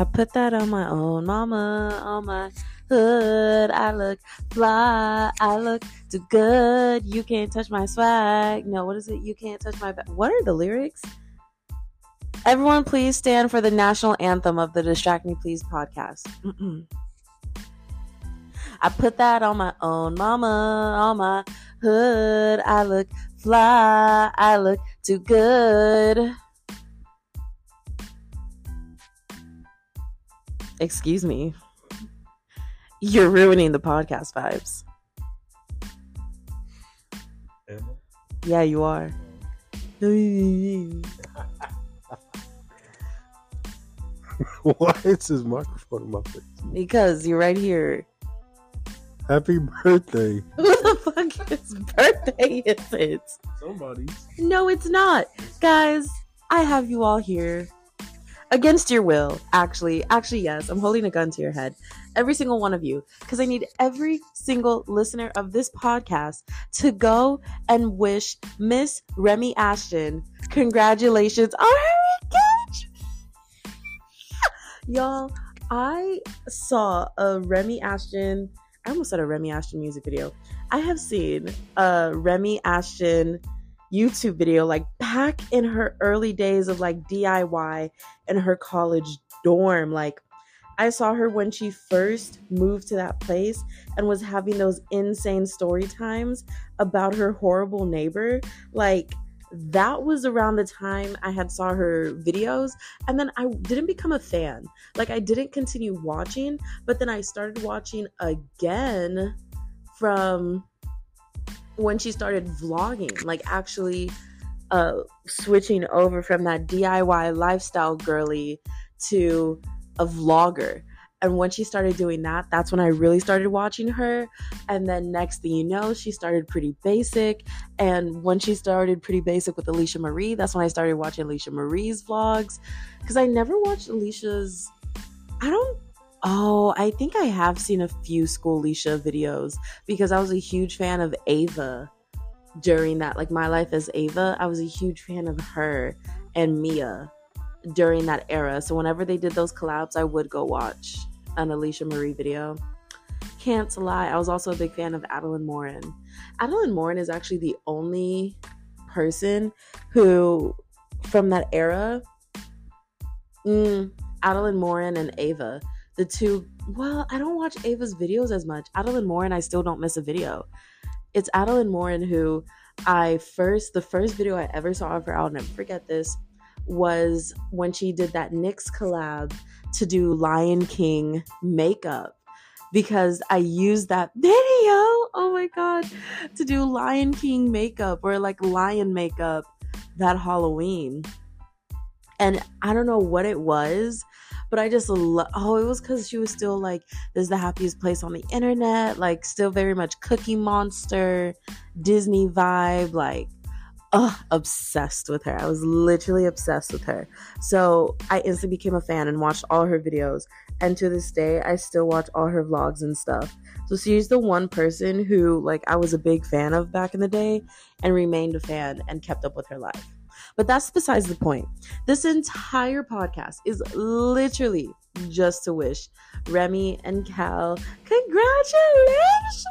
I put that on my own mama, on my hood. I look fly, I look too good. You can't touch my swag. No, what is it? You can't touch my. Ba- what are the lyrics? Everyone, please stand for the national anthem of the Distract Me Please podcast. I put that on my own mama, on my hood. I look fly, I look too good. Excuse me. You're ruining the podcast vibes. Emma? Yeah, you are. Why is his microphone in my face? Because you're right here. Happy birthday. Who the fuck is birthday is it? Somebody's. No, it's not. Guys, I have you all here. Against your will, actually. Actually, yes, I'm holding a gun to your head. Every single one of you. Because I need every single listener of this podcast to go and wish Miss Remi Ashten congratulations on her engagement. Y'all, I saw a Remi Ashten, I almost said a Remi Ashten music video. I have seen a Remi Ashten YouTube video like back in her early days of like DIY in her college dorm. Like I saw her when she first moved to that place and was having those insane story times about her horrible neighbor. Like that was around the time I had saw her videos and then I didn't become a fan. Like I didn't continue watching, but then I started watching again from when she started vlogging, like actually uh switching over from that DIY lifestyle girly to a vlogger. And when she started doing that, that's when I really started watching her. And then next thing you know, she started pretty basic. And when she started pretty basic with Alisha Marie, that's when I started watching Alisha Marie's vlogs. Because I never watched Alisha's I don't Oh, I think I have seen a few School Alisha videos because I was a huge fan of Ava during that, like my life as Ava. I was a huge fan of her and Mia during that era. So whenever they did those collabs, I would go watch an Alisha Marie video. Can't lie, I was also a big fan of Adelaine Morin. Adelaine Morin is actually the only person who, from that era, mm, Adelaine Morin and Ava the two well i don't watch ava's videos as much. Adelaine morin i still don't miss a video. It's adelaine morin who i first the first video i ever saw of her i'll never forget this was when she did that nyx collab to do lion king makeup because i used that video oh my god to do lion king makeup or like lion makeup that halloween. And i don't know what it was but I just lo- oh, it was because she was still like, "This is the happiest place on the internet," like still very much Cookie Monster, Disney vibe, like. Oh, obsessed with her. I was literally obsessed with her. So I instantly became a fan and watched all her videos. And to this day, I still watch all her vlogs and stuff. So she's the one person who, like, I was a big fan of back in the day and remained a fan and kept up with her life. But that's besides the point. This entire podcast is literally just to wish Remi and Cal congratulations.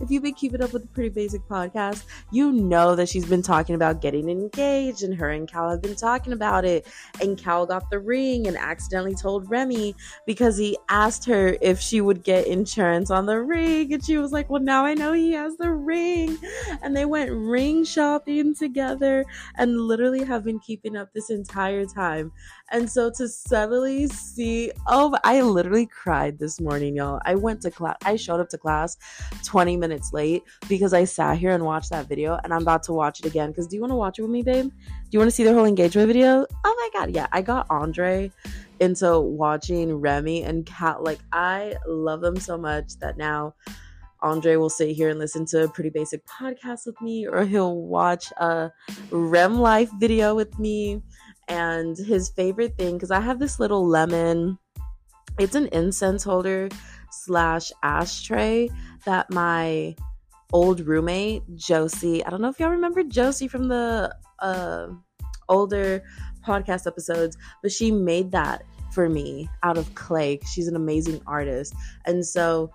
If you've been keeping up with the Pretty Basic podcast, you know that she's been talking about getting engaged, and her and Cal have been talking about it. And Cal got the ring and accidentally told Remi because he asked her if she would get insurance on the ring. And she was like, Well, now I know he has the ring. And they went ring shopping together and literally have been keeping up this entire time. And so to suddenly see, oh, I literally cried this morning, y'all. I went to class, I showed up to class 20 minutes late because I sat here and watched that video and I'm about to watch it again. Because do you want to watch it with me, babe? Do you want to see the whole engagement video? Oh my God, yeah. I got Andre into watching Remi and Cal. Like, I love them so much that now. Andre will sit here and listen to a pretty basic podcast with me, or he'll watch a Rem Life video with me and his favorite thing because I have this little lemon. It's an incense holder slash ashtray that my old roommate Josie. I don't know if y'all remember Josie from the uh, older podcast episodes, but she made that for me out of clay. She's an amazing artist. And so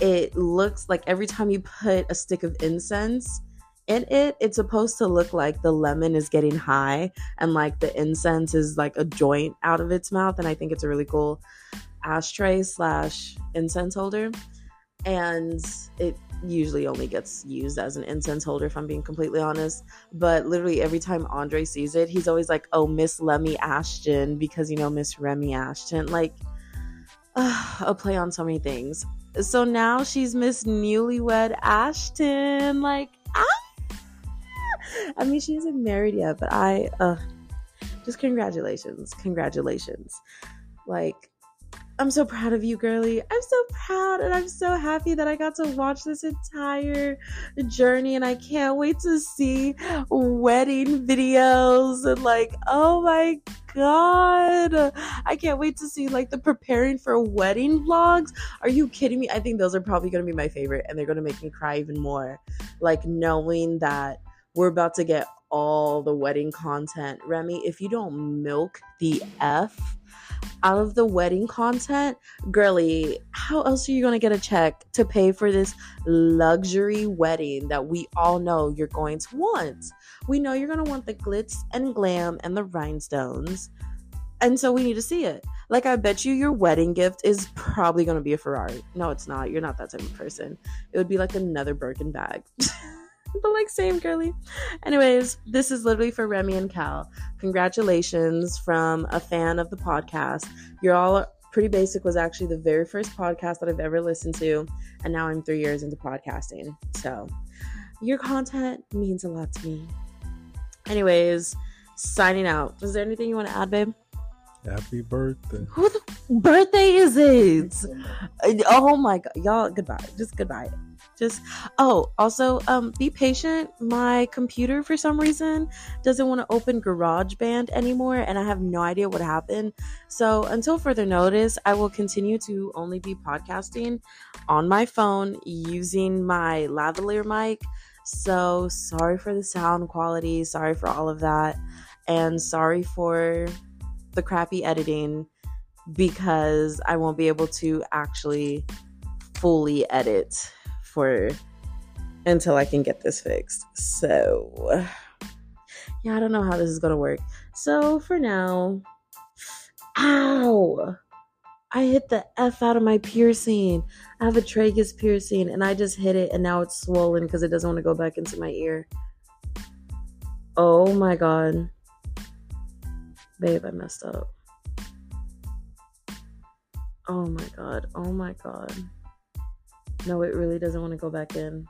it looks like every time you put a stick of incense in it, it's supposed to look like the lemon is getting high and like the incense is like a joint out of its mouth. And I think it's a really cool ashtray slash incense holder. And it usually only gets used as an incense holder, if I'm being completely honest. But literally every time Andre sees it, he's always like, oh, Miss Lemmy Ashten, because you know, Miss Remi Ashten. Like, uh, a play on so many things. So now she's Miss Newlywed Ashten. Like, ah! I mean, she isn't married yet, but I, uh, just congratulations. Congratulations. Like, I'm so proud of you, girly. I'm so proud and I'm so happy that I got to watch this entire journey and I can't wait to see wedding videos and like, oh my god. I can't wait to see like the preparing for wedding vlogs. Are you kidding me? I think those are probably going to be my favorite and they're going to make me cry even more. Like knowing that we're about to get all the wedding content. Remi, if you don't milk the F out of the wedding content, girly, how else are you going to get a check to pay for this luxury wedding that we all know you're going to want? We know you're going to want the glitz and glam and the rhinestones. And so we need to see it. Like, I bet you your wedding gift is probably going to be a Ferrari. No, it's not. You're not that type of person. It would be like another Birkin bag. but like same girly. Anyways, this is literally for Remi and Cal. Congratulations from a fan of the podcast. You're all pretty basic was actually the very first podcast that I've ever listened to, and now I'm three years into podcasting. So your content means a lot to me. Anyways, signing out. Is there anything you want to add, babe? Happy birthday. Who the birthday is it? Oh my god, y'all. Goodbye. Just goodbye just oh also um be patient. My computer for some reason doesn't want to open garageband anymore and i have no idea what happened. So until further notice i will continue to only be podcasting on my phone using my lavalier mic. So sorry for the sound quality sorry for all of that and sorry for the crappy editing because i won't be able to actually fully edit for until I can get this fixed. So, yeah, I don't know how this is gonna work. So, for now, ow! I hit the F out of my piercing. I have a tragus piercing and I just hit it and now it's swollen because it doesn't want to go back into my ear. Oh my god. Babe, I messed up. Oh my god. Oh my god. No, it really doesn't want to go back in.